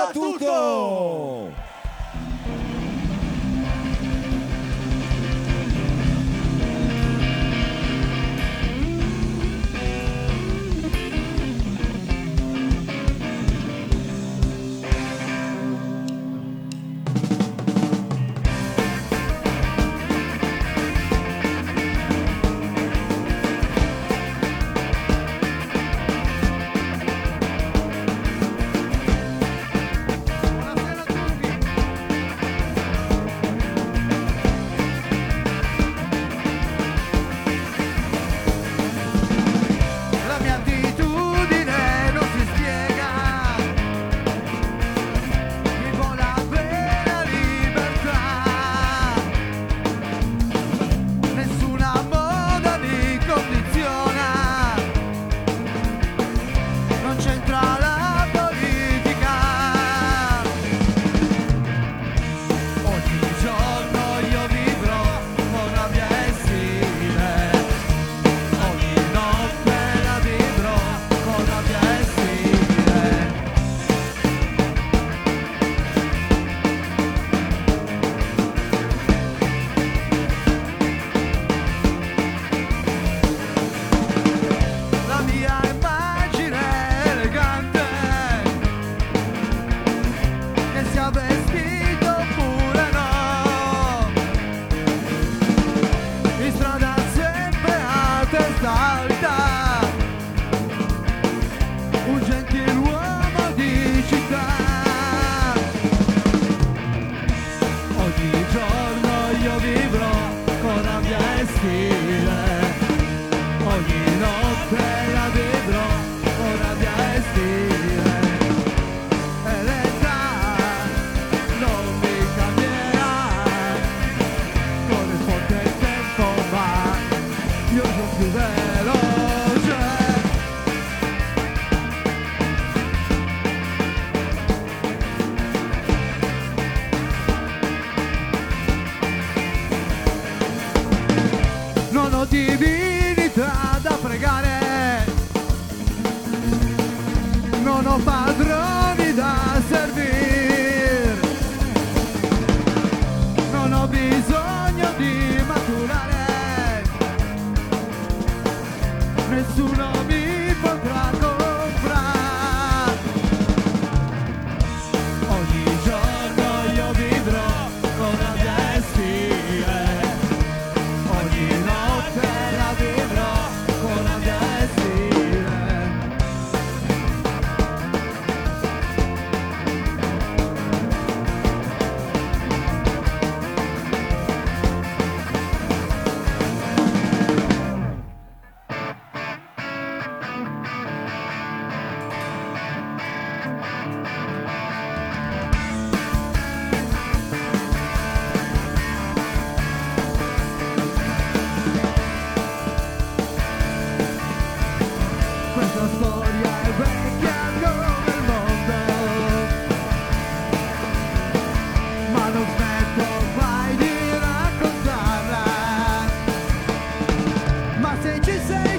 Statuto! La Ma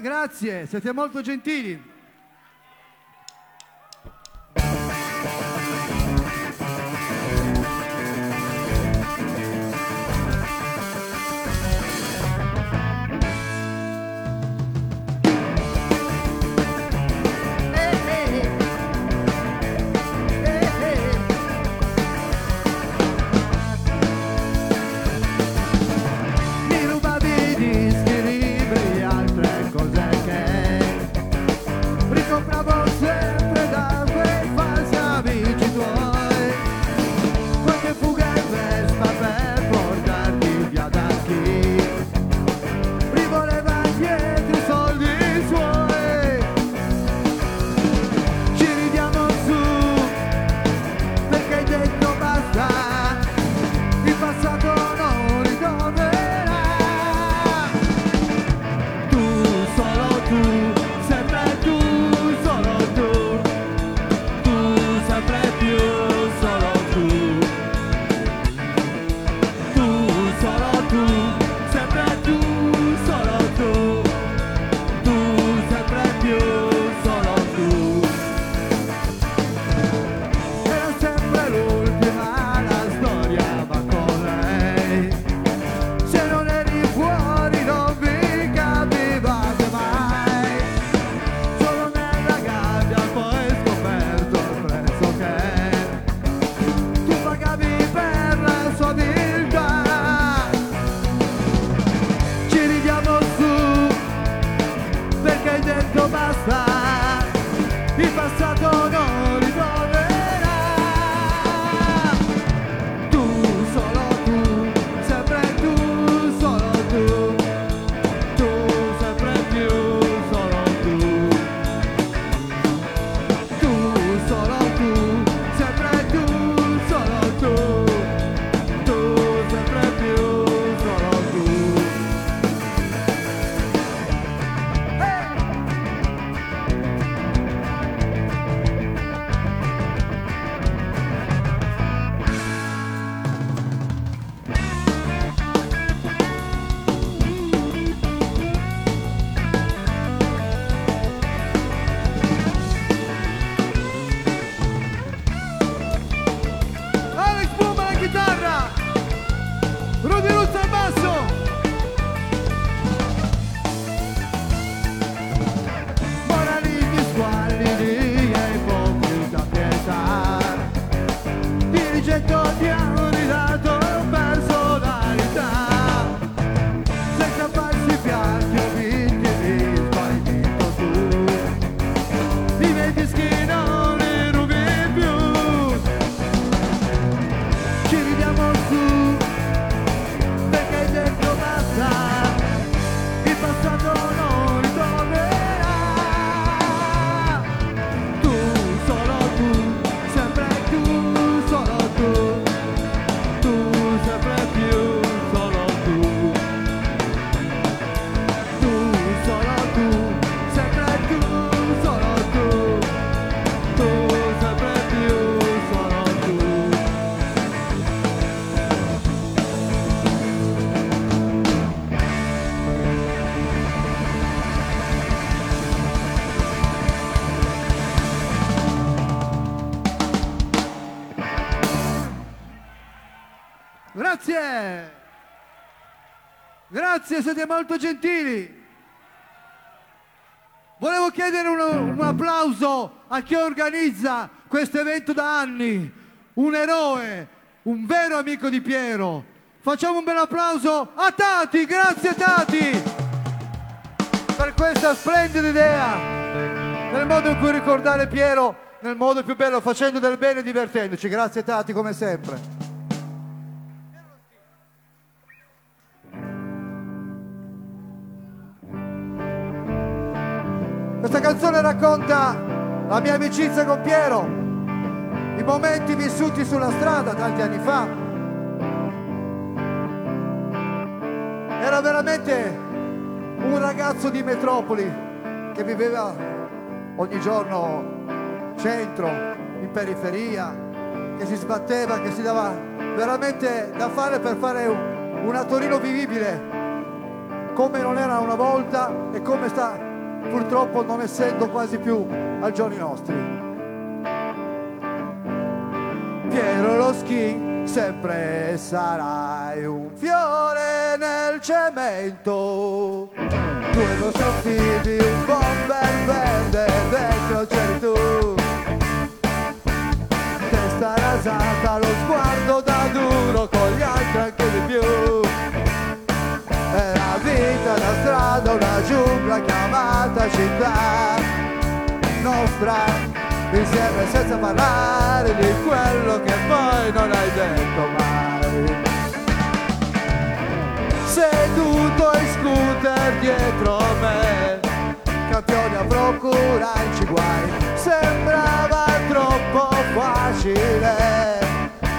Grazie, siete molto gentili. Siete molto gentili! Volevo chiedere un, un applauso a chi organizza questo evento da anni, un eroe, un vero amico di Piero. Facciamo un bel applauso a Tati, grazie Tati per questa splendida idea, nel modo in cui ricordare Piero nel modo più bello, facendo del bene e divertendoci. Grazie Tati come sempre. Questa canzone racconta la mia amicizia con Piero, i momenti vissuti sulla strada tanti anni fa. Era veramente un ragazzo di metropoli che viveva ogni giorno centro, in periferia, che si sbatteva, che si dava veramente da fare per fare un, una Torino vivibile, come non era una volta e come sta purtroppo non essendo quasi più ai giorni nostri. Piero lo schi sempre sarai un fiore nel cemento. Due non figli, un bomber verde dentro c'eri tu. Testa rasata, lo sguardo da duro con gli altri anche di più vita da strada, una giungla chiamata città. Nostra, insieme senza parlare di quello che poi non hai detto mai. Seduto in scooter dietro me, campioni a procurarci guai, sembrava troppo facile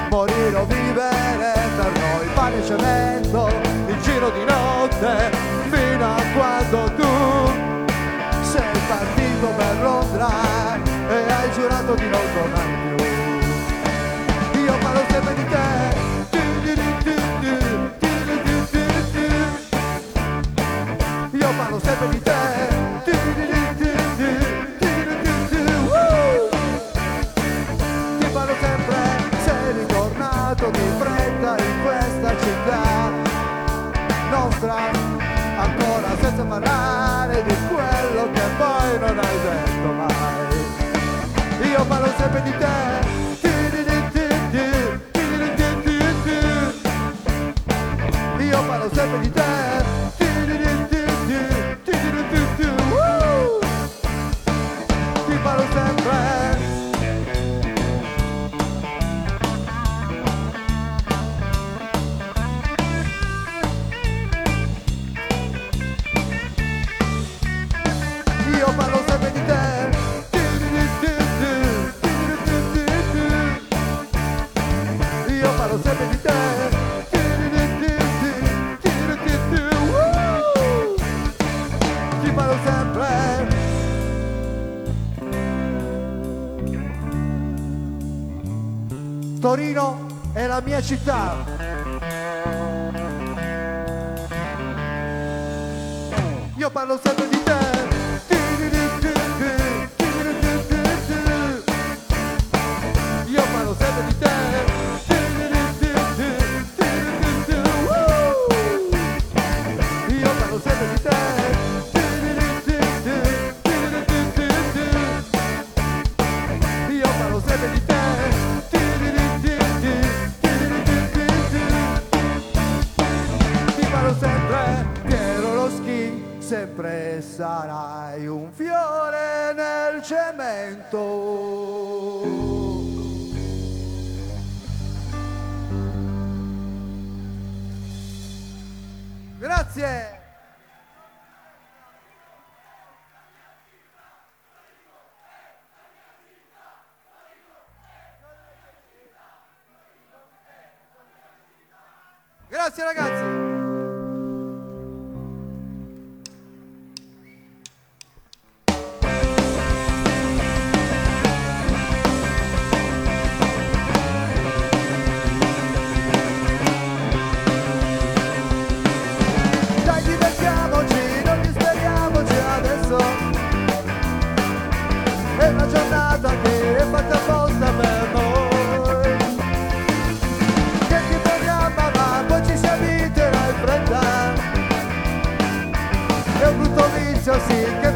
morire o vivere per noi, pane e cemento giro di notte fino a quando tu parlare di quello che poi non hai detto mai. Io parlo sempre di te la mia città. Io parlo sempre see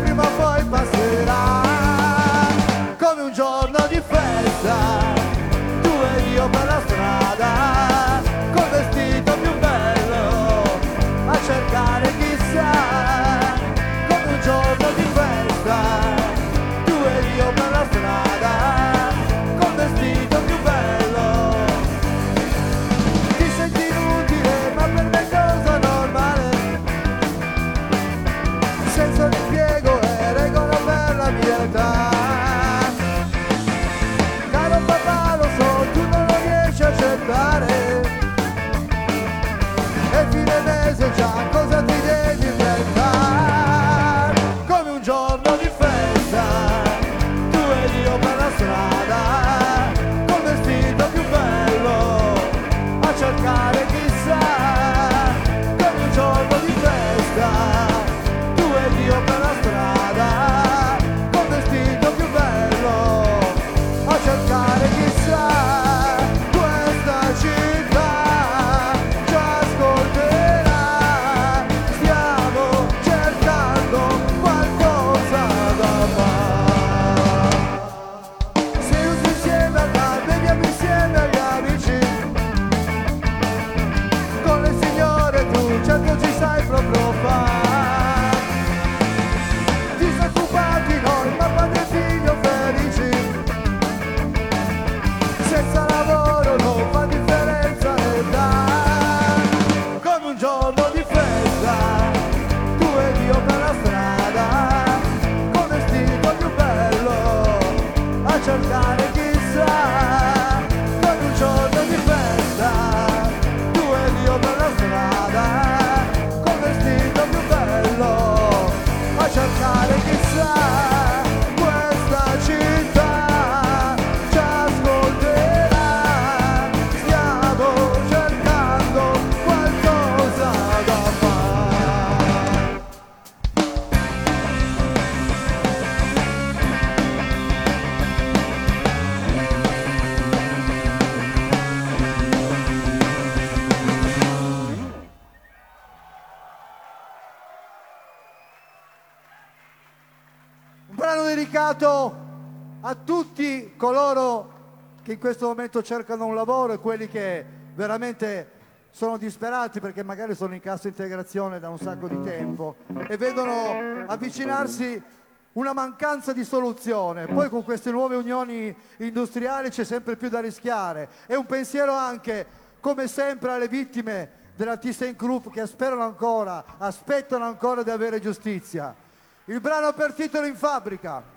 brano dedicato a tutti coloro che in questo momento cercano un lavoro e quelli che veramente sono disperati perché magari sono in cassa integrazione da un sacco di tempo e vedono avvicinarsi una mancanza di soluzione. Poi con queste nuove unioni industriali c'è sempre più da rischiare. E un pensiero anche, come sempre, alle vittime della ThyssenKrupp che sperano ancora, aspettano ancora di avere giustizia il brano per titolo in fabbrica.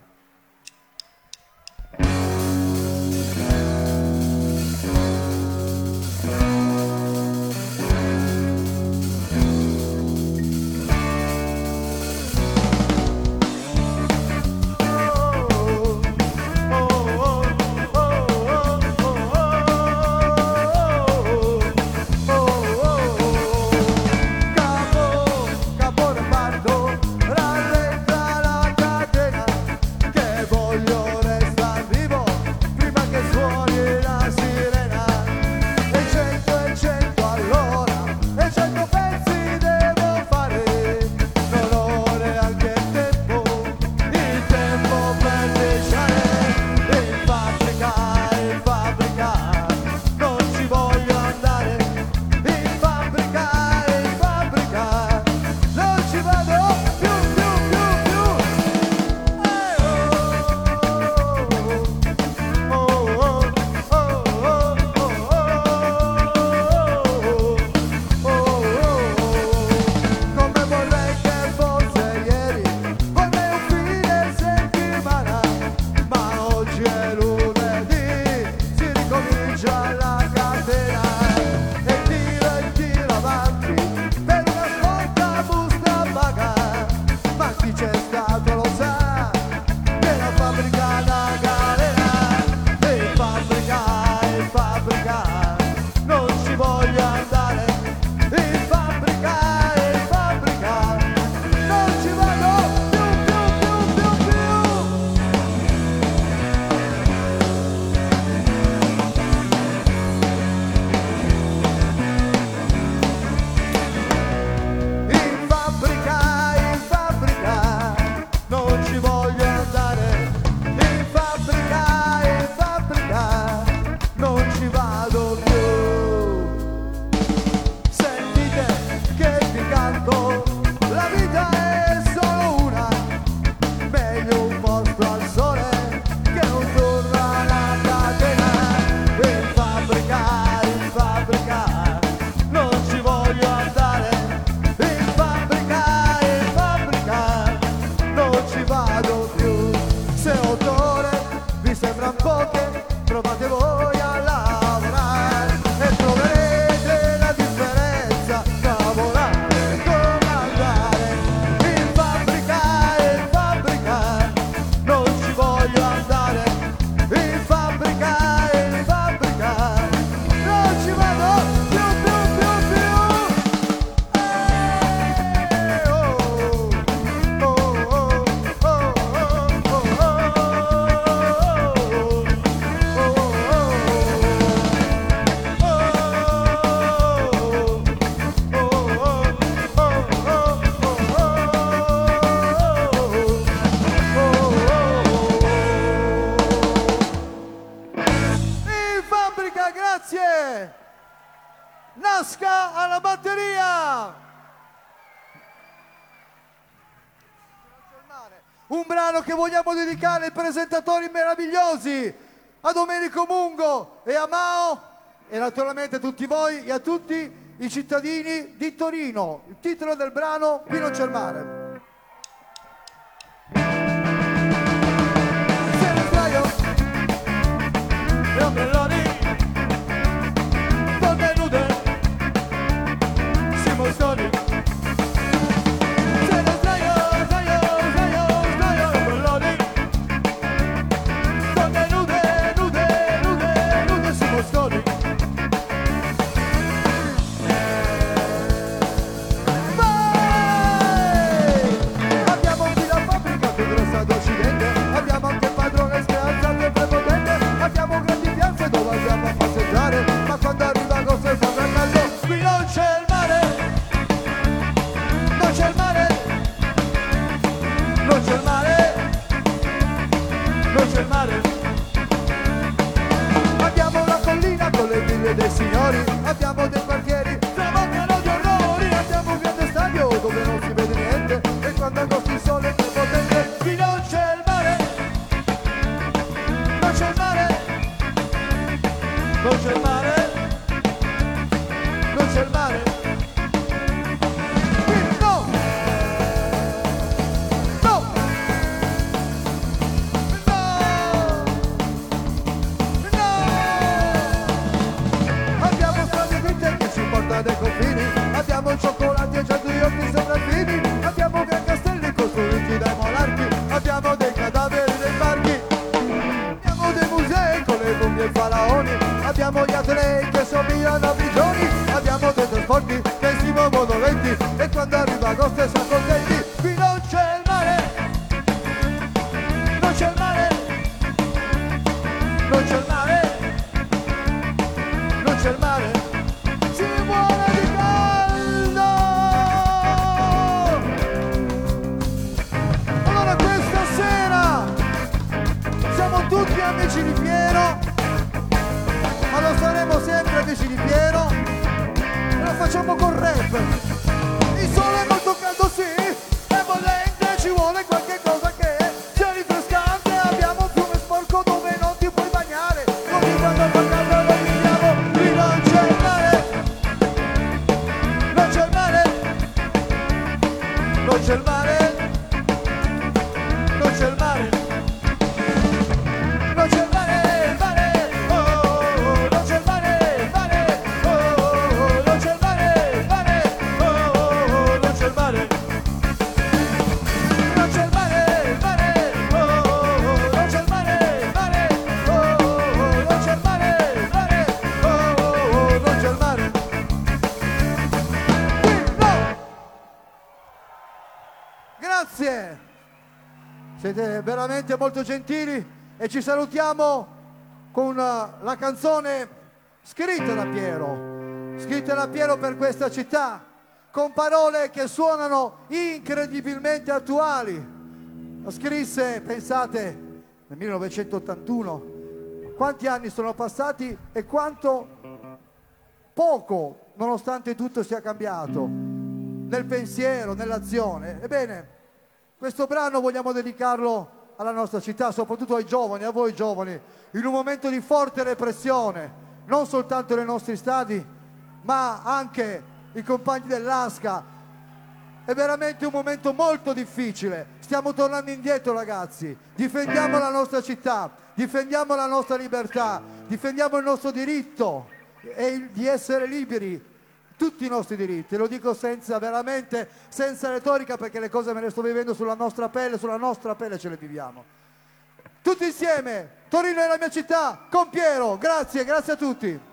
Presentatori meravigliosi, a Domenico Mungo e a Mao e naturalmente a tutti voi e a tutti i cittadini di Torino. Il titolo del brano Qui non c'è il mare. Se non sbaglio, di e lo facciamo con rap. Il sole è molto caldo sì, Siete veramente molto gentili e ci salutiamo con uh, la canzone scritta da Piero, scritta da Piero per questa città, con parole che suonano incredibilmente attuali. Lo scrisse, pensate, nel 1981. Quanti anni sono passati e quanto poco, nonostante tutto, sia cambiato nel pensiero, nell'azione. Ebbene, questo brano vogliamo dedicarlo alla nostra città, soprattutto ai giovani, a voi giovani, in un momento di forte repressione, non soltanto nei nostri stadi, ma anche i compagni dell'ASCA. È veramente un momento molto difficile. Stiamo tornando indietro, ragazzi. Difendiamo la nostra città, difendiamo la nostra libertà, difendiamo il nostro diritto di essere liberi tutti i nostri diritti, lo dico senza veramente, senza retorica perché le cose me le sto vivendo sulla nostra pelle, sulla nostra pelle ce le viviamo. Tutti insieme, Torino è la mia città, con Piero, grazie, grazie a tutti.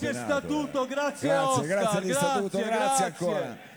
Grazie scatenato. Statuto, grazie Grazie, Oscar, grazie grazie, grazie grazie. ancora.